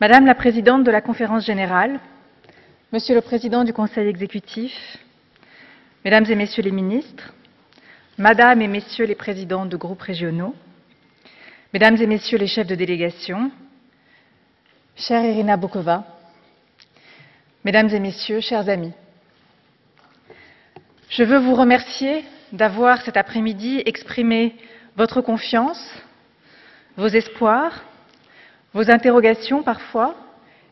Madame la Présidente de la Conférence générale, Monsieur le Président du Conseil exécutif, Mesdames et Messieurs les ministres, Madame et Messieurs les présidents de groupes régionaux, Mesdames et Messieurs les chefs de délégation, chère Irina Bokova, Mesdames et Messieurs, chers amis, je veux vous remercier d'avoir cet après-midi exprimé votre confiance, vos espoirs, vos interrogations parfois,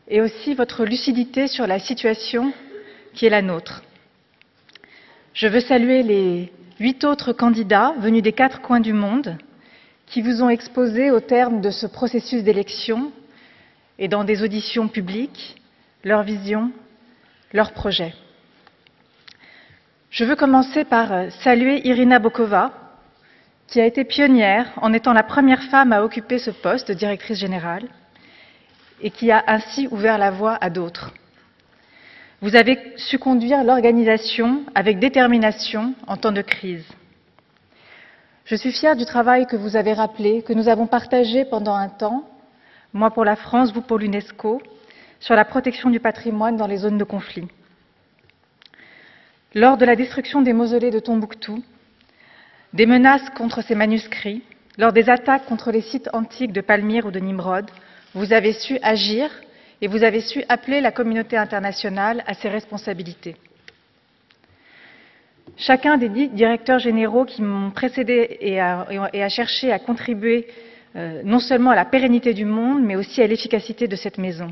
et aussi votre lucidité sur la situation qui est la nôtre. Je veux saluer les huit autres candidats venus des quatre coins du monde qui vous ont exposé au terme de ce processus d'élection et dans des auditions publiques leur vision, leurs projets. Je veux commencer par saluer Irina Bokova, qui a été pionnière en étant la première femme à occuper ce poste de directrice générale et qui a ainsi ouvert la voie à d'autres. Vous avez su conduire l'organisation avec détermination en temps de crise. Je suis fière du travail que vous avez rappelé, que nous avons partagé pendant un temps, moi pour la France, vous pour l'UNESCO, sur la protection du patrimoine dans les zones de conflit. Lors de la destruction des mausolées de Tombouctou, des menaces contre ces manuscrits, lors des attaques contre les sites antiques de Palmyre ou de Nimrod, vous avez su agir et vous avez su appeler la communauté internationale à ses responsabilités. Chacun des dix directeurs généraux qui m'ont précédé et a, et a, cherché à contribuer euh, non seulement à la pérennité du monde, mais aussi à l'efficacité de cette maison.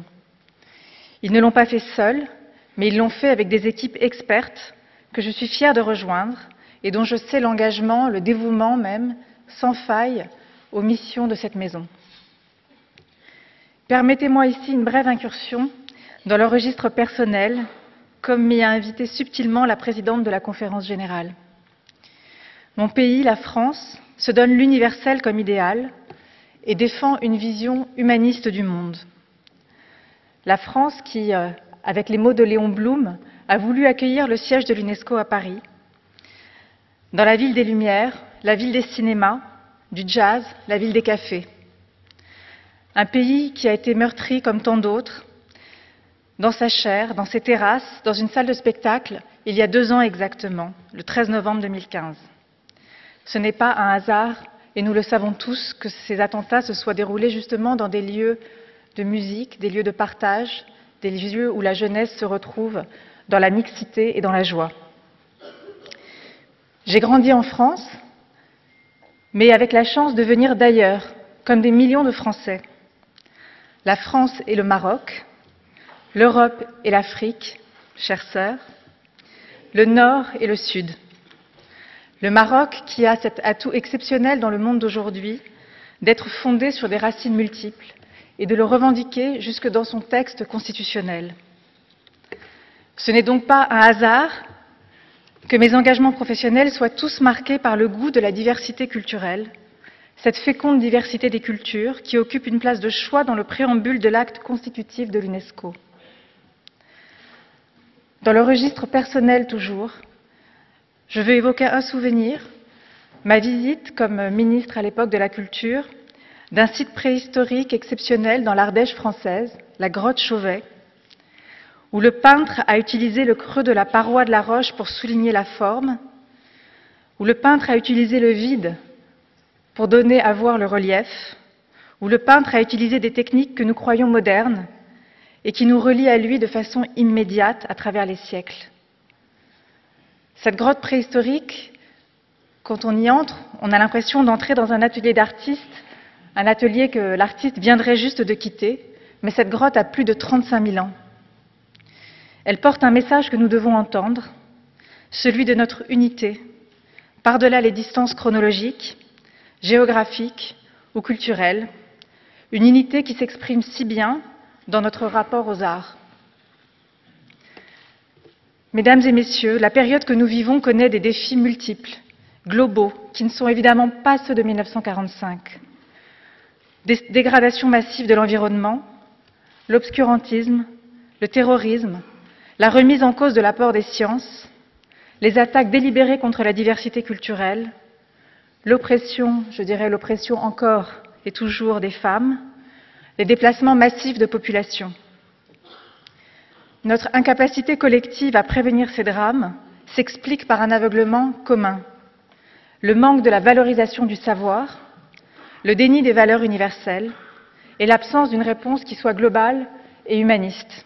Ils ne l'ont pas fait seuls, mais ils l'ont fait avec des équipes expertes que je suis fière de rejoindre et dont je sais l'engagement, le dévouement même, sans faille, aux missions de cette maison. Permettez-moi ici une brève incursion dans le registre personnel, comme m'y a invité subtilement la présidente de la conférence générale. Mon pays, la France, se donne l'universel comme idéal et défend une vision humaniste du monde. La France qui, euh, avec les mots de Léon Blum, a voulu accueillir le siège de l'UNESCO à Paris, dans la ville des Lumières, la ville des cinémas, du jazz, la ville des cafés. Un pays qui a été meurtri comme tant d'autres, dans sa chair, dans ses terrasses, dans une salle de spectacle, il y a deux ans exactement, le 13 novembre 2015. Ce n'est pas un hasard, et nous le savons tous, que ces attentats se soient déroulés justement dans des lieux de musique, des lieux de partage, des lieux où la jeunesse se retrouve dans la mixité et dans la joie. J'ai grandi en France, mais avec la chance de venir d'ailleurs, comme des millions de Français la France et le Maroc, l'Europe et l'Afrique, chères sœurs, le Nord et le Sud. Le Maroc qui a cet atout exceptionnel dans le monde d'aujourd'hui d'être fondé sur des racines multiples et de le revendiquer jusque dans son texte constitutionnel. Ce n'est donc pas un hasard que mes engagements professionnels soient tous marqués par le goût de la diversité culturelle, cette féconde diversité des cultures qui occupe une place de choix dans le préambule de l'acte constitutif de l'UNESCO. Dans le registre personnel toujours, je veux évoquer un souvenir, ma visite comme ministre à l'époque de la Culture d'un site préhistorique exceptionnel dans l'Ardèche française, la grotte Chauvet, où le peintre a utilisé le creux de la paroi de la roche pour souligner la forme, où le peintre a utilisé le vide pour donner à voir le relief, où le peintre a utilisé des techniques que nous croyons modernes et qui nous relient à lui de façon immédiate à travers les siècles. Cette grotte préhistorique, quand on y entre, on a l'impression d'entrer dans un atelier d'artiste, un atelier que l'artiste viendrait juste de quitter, mais cette grotte a plus de 35 000 ans. Elle porte un message que nous devons entendre, celui de notre unité, par-delà les distances chronologiques, géographique ou culturelle, une unité qui s'exprime si bien dans notre rapport aux arts. Mesdames et Messieurs, la période que nous vivons connaît des défis multiples, globaux, qui ne sont évidemment pas ceux de 1945. Des dégradations massives de l'environnement, l'obscurantisme, le terrorisme, la remise en cause de l'apport des sciences, les attaques délibérées contre la diversité culturelle, l'oppression, je dirais l'oppression encore et toujours des femmes, les déplacements massifs de population. Notre incapacité collective à prévenir ces drames s'explique par un aveuglement commun, le manque de la valorisation du savoir, le déni des valeurs universelles et l'absence d'une réponse qui soit globale et humaniste.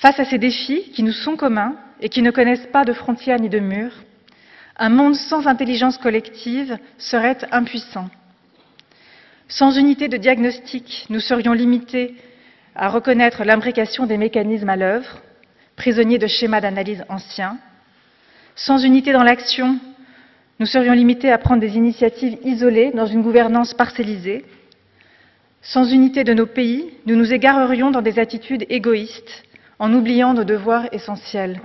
Face à ces défis qui nous sont communs et qui ne connaissent pas de frontières ni de murs, un monde sans intelligence collective serait impuissant. Sans unité de diagnostic, nous serions limités à reconnaître l'imbrication des mécanismes à l'œuvre, prisonniers de schémas d'analyse anciens. Sans unité dans l'action, nous serions limités à prendre des initiatives isolées dans une gouvernance parcellisée. Sans unité de nos pays, nous nous égarerions dans des attitudes égoïstes en oubliant nos devoirs essentiels.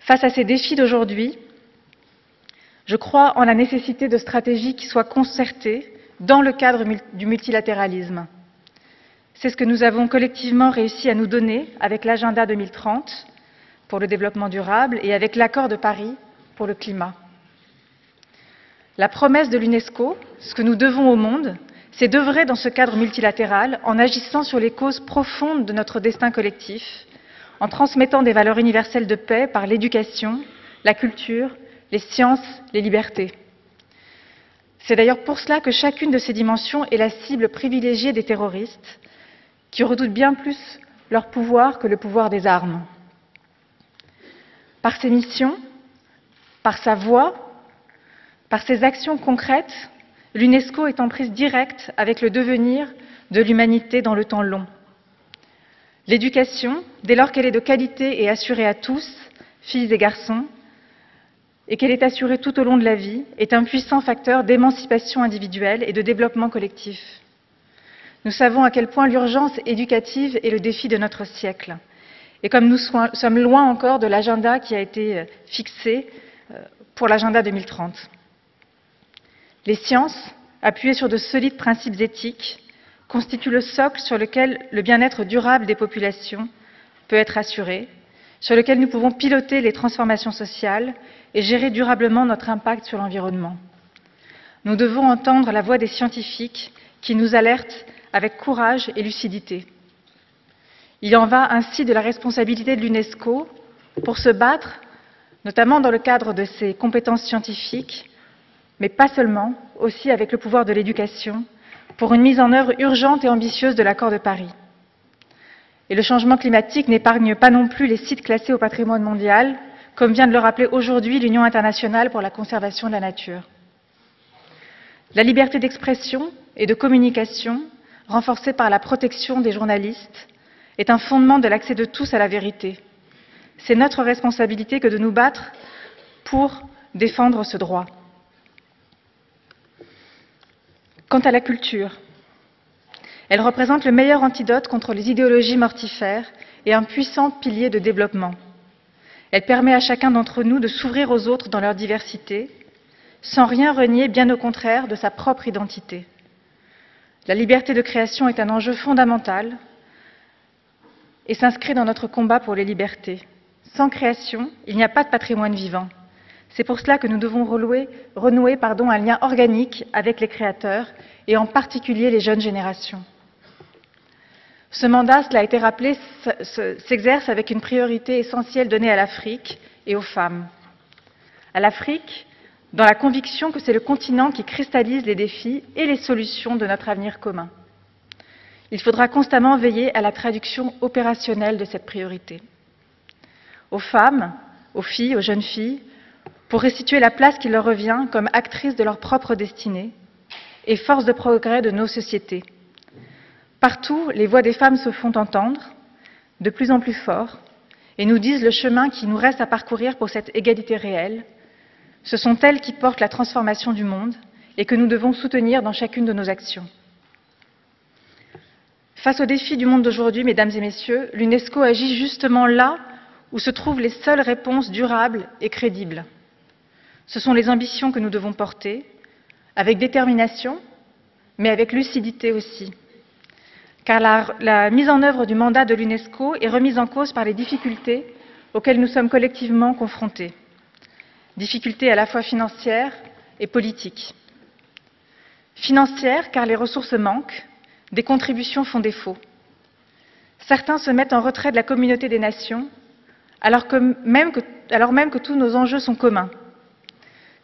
Face à ces défis d'aujourd'hui, je crois en la nécessité de stratégies qui soient concertées dans le cadre du multilatéralisme. C'est ce que nous avons collectivement réussi à nous donner avec l'agenda 2030 pour le développement durable et avec l'accord de Paris pour le climat. La promesse de l'UNESCO, ce que nous devons au monde, c'est d'œuvrer dans ce cadre multilatéral en agissant sur les causes profondes de notre destin collectif, en transmettant des valeurs universelles de paix par l'éducation, la culture, les sciences, les libertés. C'est d'ailleurs pour cela que chacune de ces dimensions est la cible privilégiée des terroristes, qui redoutent bien plus leur pouvoir que le pouvoir des armes. Par ses missions, par sa voix, par ses actions concrètes, l'UNESCO est en prise directe avec le devenir de l'humanité dans le temps long. L'éducation, dès lors qu'elle est de qualité et assurée à tous, filles et garçons, et qu'elle est assurée tout au long de la vie, est un puissant facteur d'émancipation individuelle et de développement collectif. Nous savons à quel point l'urgence éducative est le défi de notre siècle. Et comme nous sommes loin encore de l'agenda qui a été fixé euh, pour l'agenda 2030. Les sciences, appuyées sur de solides principes éthiques, constituent le socle sur lequel le bien-être durable des populations peut être assuré, sur lequel nous pouvons piloter les transformations sociales et gérer durablement notre impact sur l'environnement. Nous devons entendre la voix des scientifiques qui nous alertent avec courage et lucidité. Il en va ainsi de la responsabilité de l'UNESCO pour se battre, notamment dans le cadre de ses compétences scientifiques, mais pas seulement, aussi avec le pouvoir de l'éducation, pour une mise en œuvre urgente et ambitieuse de l'accord de Paris. Et le changement climatique n'épargne pas non plus les sites classés au patrimoine mondial, comme vient de le rappeler aujourd'hui l'Union internationale pour la conservation de la nature. La liberté d'expression et de communication, renforcée par la protection des journalistes, est un fondement de l'accès de tous à la vérité. C'est notre responsabilité que de nous battre pour défendre ce droit. Quant à la culture, elle représente le meilleur antidote contre les idéologies mortifères et un puissant pilier de développement. Elle permet à chacun d'entre nous de s'ouvrir aux autres dans leur diversité, sans rien renier, bien au contraire, de sa propre identité. La liberté de création est un enjeu fondamental et s'inscrit dans notre combat pour les libertés. Sans création, il n'y a pas de patrimoine vivant. C'est pour cela que nous devons renouer, un lien organique avec les créateurs et en particulier les jeunes générations. Ce mandat, cela a été rappelé, s'exerce avec une priorité essentielle donnée à l'Afrique et aux femmes. À l'Afrique, dans la conviction que c'est le continent qui cristallise les défis et les solutions de notre avenir commun. Il faudra constamment veiller à la traduction opérationnelle de cette priorité. Aux femmes, aux filles, aux jeunes filles, pour restituer la place qui leur revient comme actrices de leur propre destinée et force de progrès de nos sociétés. Partout, les voix des femmes se font entendre, de plus en plus fort, et nous disent le chemin qui nous reste à parcourir pour cette égalité réelle. Ce sont elles qui portent la transformation du monde et que nous devons soutenir dans chacune de nos actions. Face aux défis du monde d'aujourd'hui, mesdames et messieurs, l'UNESCO agit justement là où se trouvent les seules réponses durables et crédibles. Ce sont les ambitions que nous devons porter, avec détermination, mais avec lucidité aussi. Car la, mise en œuvre du mandat de l'UNESCO est remise en cause par les difficultés auxquelles nous sommes collectivement confrontés. Difficultés à la fois financières et politiques. Financière, car les ressources manquent, des contributions font défaut. Certains se mettent en retrait de la communauté des nations, alors même que tous nos enjeux sont communs.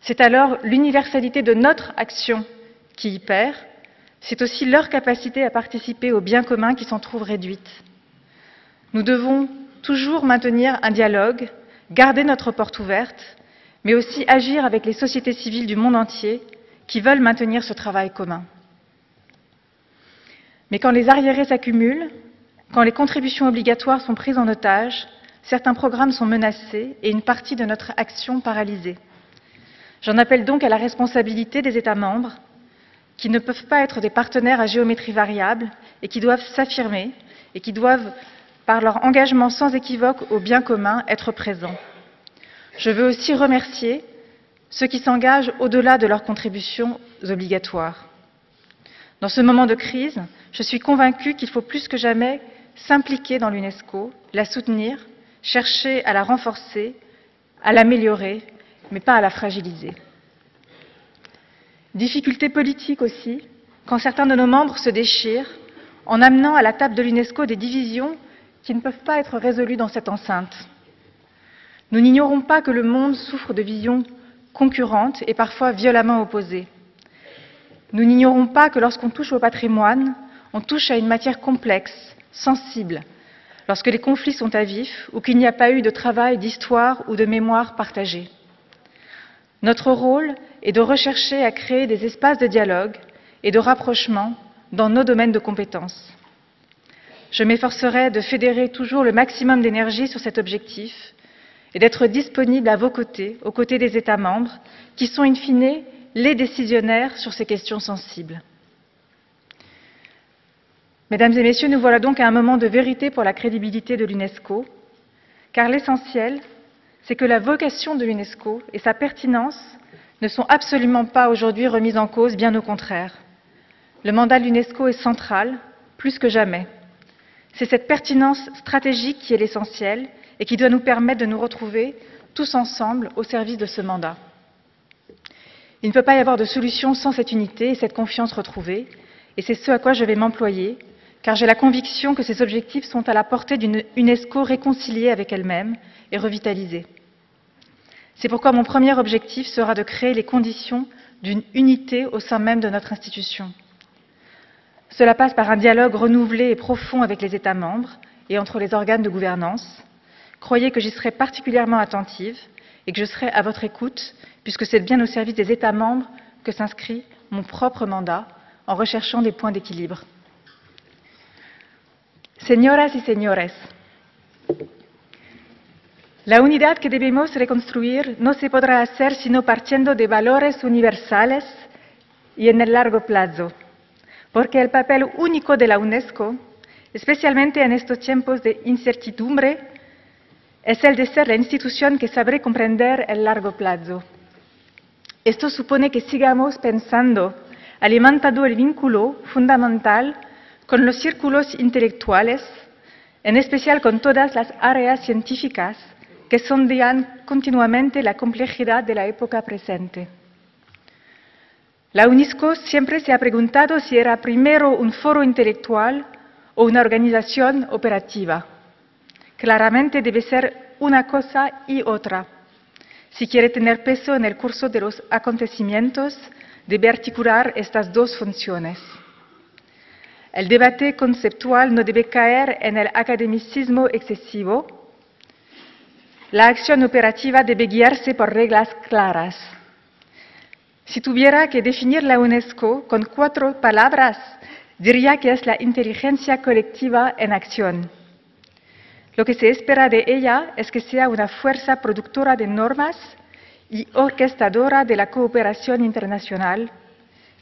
C'est alors l'universalité de notre action qui y perd, c'est aussi leur capacité à participer au bien commun qui s'en trouve réduite. Nous devons toujours maintenir un dialogue, garder notre porte ouverte, mais aussi agir avec les sociétés civiles du monde entier qui veulent maintenir ce travail commun. Mais quand les arriérés s'accumulent, quand les contributions obligatoires sont prises en otage, certains programmes sont menacés et une partie de notre action paralysée. J'en appelle donc à la responsabilité des États membres qui ne peuvent pas être des partenaires à géométrie variable et qui doivent s'affirmer et qui doivent, par leur engagement sans équivoque au bien commun, être présents. Je veux aussi remercier ceux qui s'engagent au-delà de leurs contributions obligatoires. Dans ce moment de crise, je suis convaincue qu'il faut plus que jamais s'impliquer dans l'UNESCO, la soutenir, chercher à la renforcer, à l'améliorer, mais pas à la fragiliser. Difficulté politique aussi, quand certains de nos membres se déchirent en amenant à la table de l'UNESCO des divisions qui ne peuvent pas être résolues dans cette enceinte. Nous n'ignorons pas que le monde souffre de visions concurrentes et parfois violemment opposées. Nous n'ignorons pas que lorsqu'on touche au patrimoine, on touche à une matière complexe, sensible, lorsque les conflits sont à vif ou qu'il n'y a pas eu de travail d'histoire ou de mémoire partagée. Notre rôle est de rechercher à créer des espaces de dialogue et de rapprochement dans nos domaines de compétences. Je m'efforcerai de fédérer toujours le maximum d'énergie sur cet objectif et d'être disponible à vos côtés, aux côtés des États membres, qui sont in fine les décisionnaires sur ces questions sensibles. Mesdames et Messieurs, nous voilà donc à un moment de vérité pour la crédibilité de l'UNESCO, car l'essentiel, c'est que la vocation de l'UNESCO et sa pertinence ne sont absolument pas aujourd'hui remises en cause, bien au contraire. Le mandat de l'UNESCO est central, plus que jamais. C'est cette pertinence stratégique qui est l'essentiel et qui doit nous permettre de nous retrouver tous ensemble au service de ce mandat. Il ne peut pas y avoir de solution sans cette unité et cette confiance retrouvée, et c'est ce à quoi je vais m'employer, car j'ai la conviction que ces objectifs sont à la portée d'une UNESCO réconciliée avec elle-même et revitalisée. C'est pourquoi mon premier objectif sera de créer les conditions d'une unité au sein même de notre institution. Cela passe par un dialogue renouvelé et profond avec les États membres et entre les organes de gouvernance, Croyez que j'y serai particulièrement attentive et que je serai à votre écoute, puisque c'est bien au service des États membres que s'inscrit mon propre mandat en recherchant des points d'équilibre. Señoras y señores, la unidad que debemos reconstruir no se podrá hacer sino partiendo de valores universales y en el largo plazo, porque el papel único de la UNESCO, especialmente en estos tiempos de incertidumbre, es el de ser la institución que sabrá comprender el largo plazo. Esto supone que sigamos pensando, alimentando el vínculo fundamental con los círculos intelectuales, en especial con todas las áreas científicas que sondean continuamente la complejidad de la época presente. La UNESCO siempre se ha preguntado si era primero un foro intelectual o una organización operativa. Claramente debe ser una cosa y otra. Si quiere tener peso en el curso de los acontecimientos, debe articular estas dos funciones. El debate conceptual no debe caer en el academicismo excesivo. La acción operativa debe guiarse por reglas claras. Si tuviera que definir la UNESCO con cuatro palabras, diría que es la inteligencia colectiva en acción. Lo que se espera de ella es que sea una fuerza productora de normas y orquestadora de la cooperación internacional,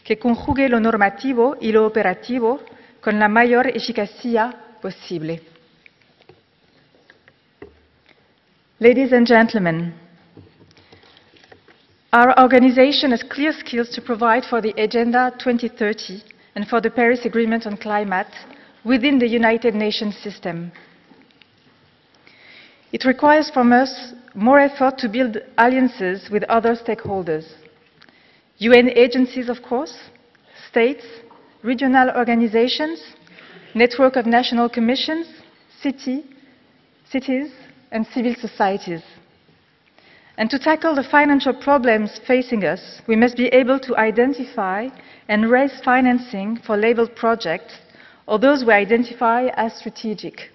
que conjugue lo normativo y lo operativo con la mayor eficacia posible. Ladies and gentlemen, our organization has clear skills to provide for the Agenda 2030 and for the Paris Agreement on Climate within the United Nations system. It requires from us more effort to build alliances with other stakeholders. UN agencies, of course, states, regional organizations, network of national commissions, city, cities, and civil societies. And to tackle the financial problems facing us, we must be able to identify and raise financing for labeled projects or those we identify as strategic.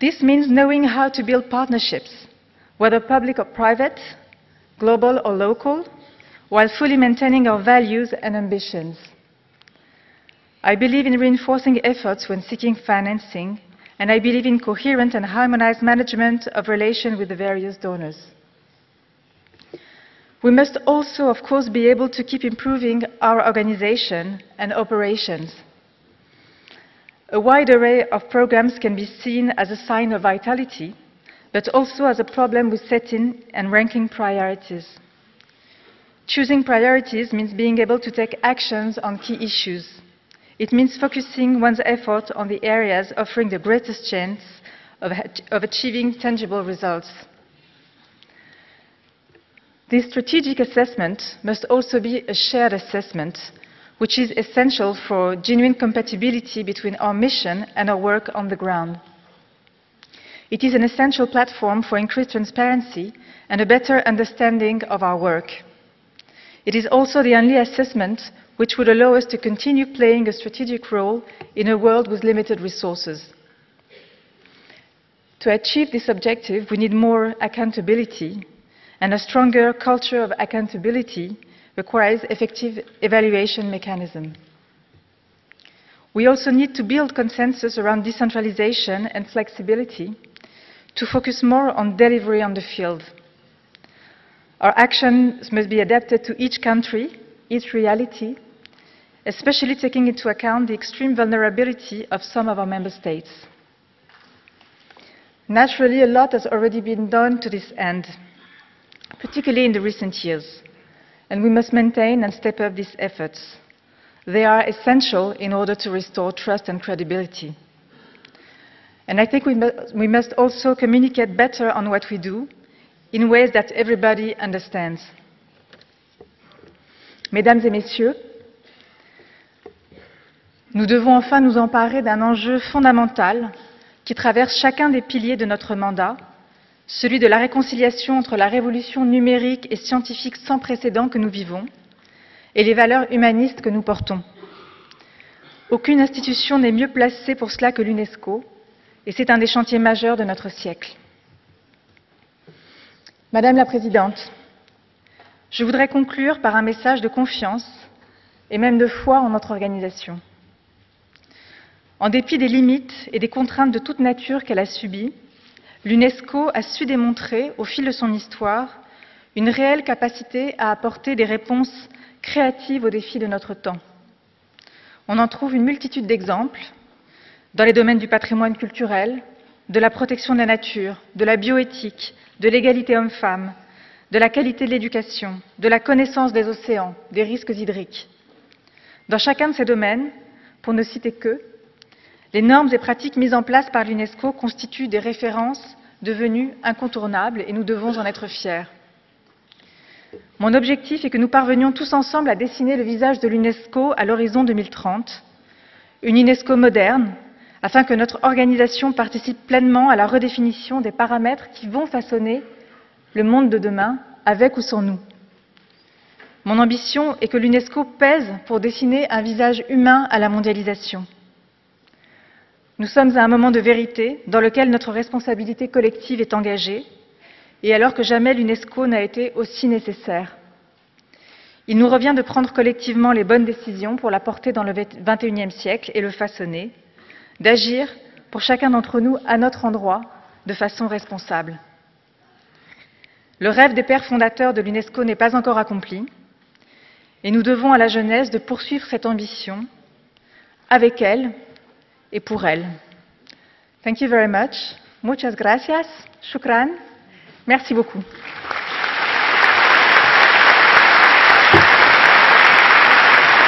This means knowing how to build partnerships, whether public or private, global or local, while fully maintaining our values and ambitions. I believe in reinforcing efforts when seeking financing and I believe in coherent and harmonized management of relations with the various donors. We must also, of course, be able to keep improving our organization and operations. A wide array of programs can be seen as a sign of vitality, but also as a problem with setting and ranking priorities. Choosing priorities means being able to take actions on key issues. It means focusing one's effort on the areas offering the greatest chance of, of achieving tangible results. This strategic assessment must also be a shared assessment, which is essential for genuine compatibility between our mission and our work on the ground. It is an essential platform for increased transparency and a better understanding of our work. It is also the only assessment which would allow us to continue playing a strategic role in a world with limited resources. To achieve this objective, we need more accountability, and a stronger culture of accountability requires effective evaluation mechanism. We also need to build consensus around decentralization and flexibility to focus more on delivery on the field. Our actions must be adapted to each country, each reality, especially taking into account the extreme vulnerability of some of our member states. Naturally, a lot has already been done to this end, particularly in the recent years, and we must maintain and step up these efforts. They are essential in order to restore trust and credibility. And I think we, mu we must also communicate better on what we do in ways that everybody understands. Mesdames et Messieurs, Nous devons enfin nous emparer d'un enjeu fondamental qui traverse chacun des piliers de notre mandat, celui de la réconciliation entre la révolution numérique et scientifique sans précédent que nous vivons et les valeurs humanistes que nous portons. Aucune institution n'est mieux placée pour cela que l'UNESCO, et c'est un des chantiers majeurs de notre siècle. Madame la Présidente, je voudrais conclure par un message de confiance et même de foi en notre organisation. En dépit des limites et des contraintes de toute nature qu'elle a subies, l'UNESCO a su démontrer, au fil de son histoire, une réelle capacité à apporter des réponses créatives aux défis de notre temps. On en trouve une multitude d'exemples dans les domaines du patrimoine culturel, de la protection de la nature, de la bioéthique, de l'égalité homme-femme, de la qualité de l'éducation, de la connaissance des océans, des risques hydriques. Dans chacun de ces domaines, pour ne citer que, les normes et pratiques mises en place par l'UNESCO constituent des références devenues incontournables et nous devons en être fiers. Mon objectif est que nous parvenions tous ensemble à dessiner le visage de l'UNESCO à l'horizon 2030, une UNESCO moderne, afin que notre organisation participe pleinement à la redéfinition des paramètres qui vont façonner le monde de demain, avec ou sans nous. Mon ambition est que l'UNESCO pèse pour dessiner un visage humain à la mondialisation. Nous sommes à un moment de vérité dans lequel notre responsabilité collective est engagée, et alors que jamais l'UNESCO n'a été aussi nécessaire. Il nous revient de prendre collectivement les bonnes décisions pour la porter dans le XXIe siècle et le façonner, d'agir pour chacun d'entre nous à notre endroit de façon responsable. Le rêve des pères fondateurs de l'UNESCO n'est pas encore accompli, et nous devons à la jeunesse de poursuivre cette ambition avec elle et pour elle. Thank you very much. Muchas gracias. Shukran. Merci beaucoup.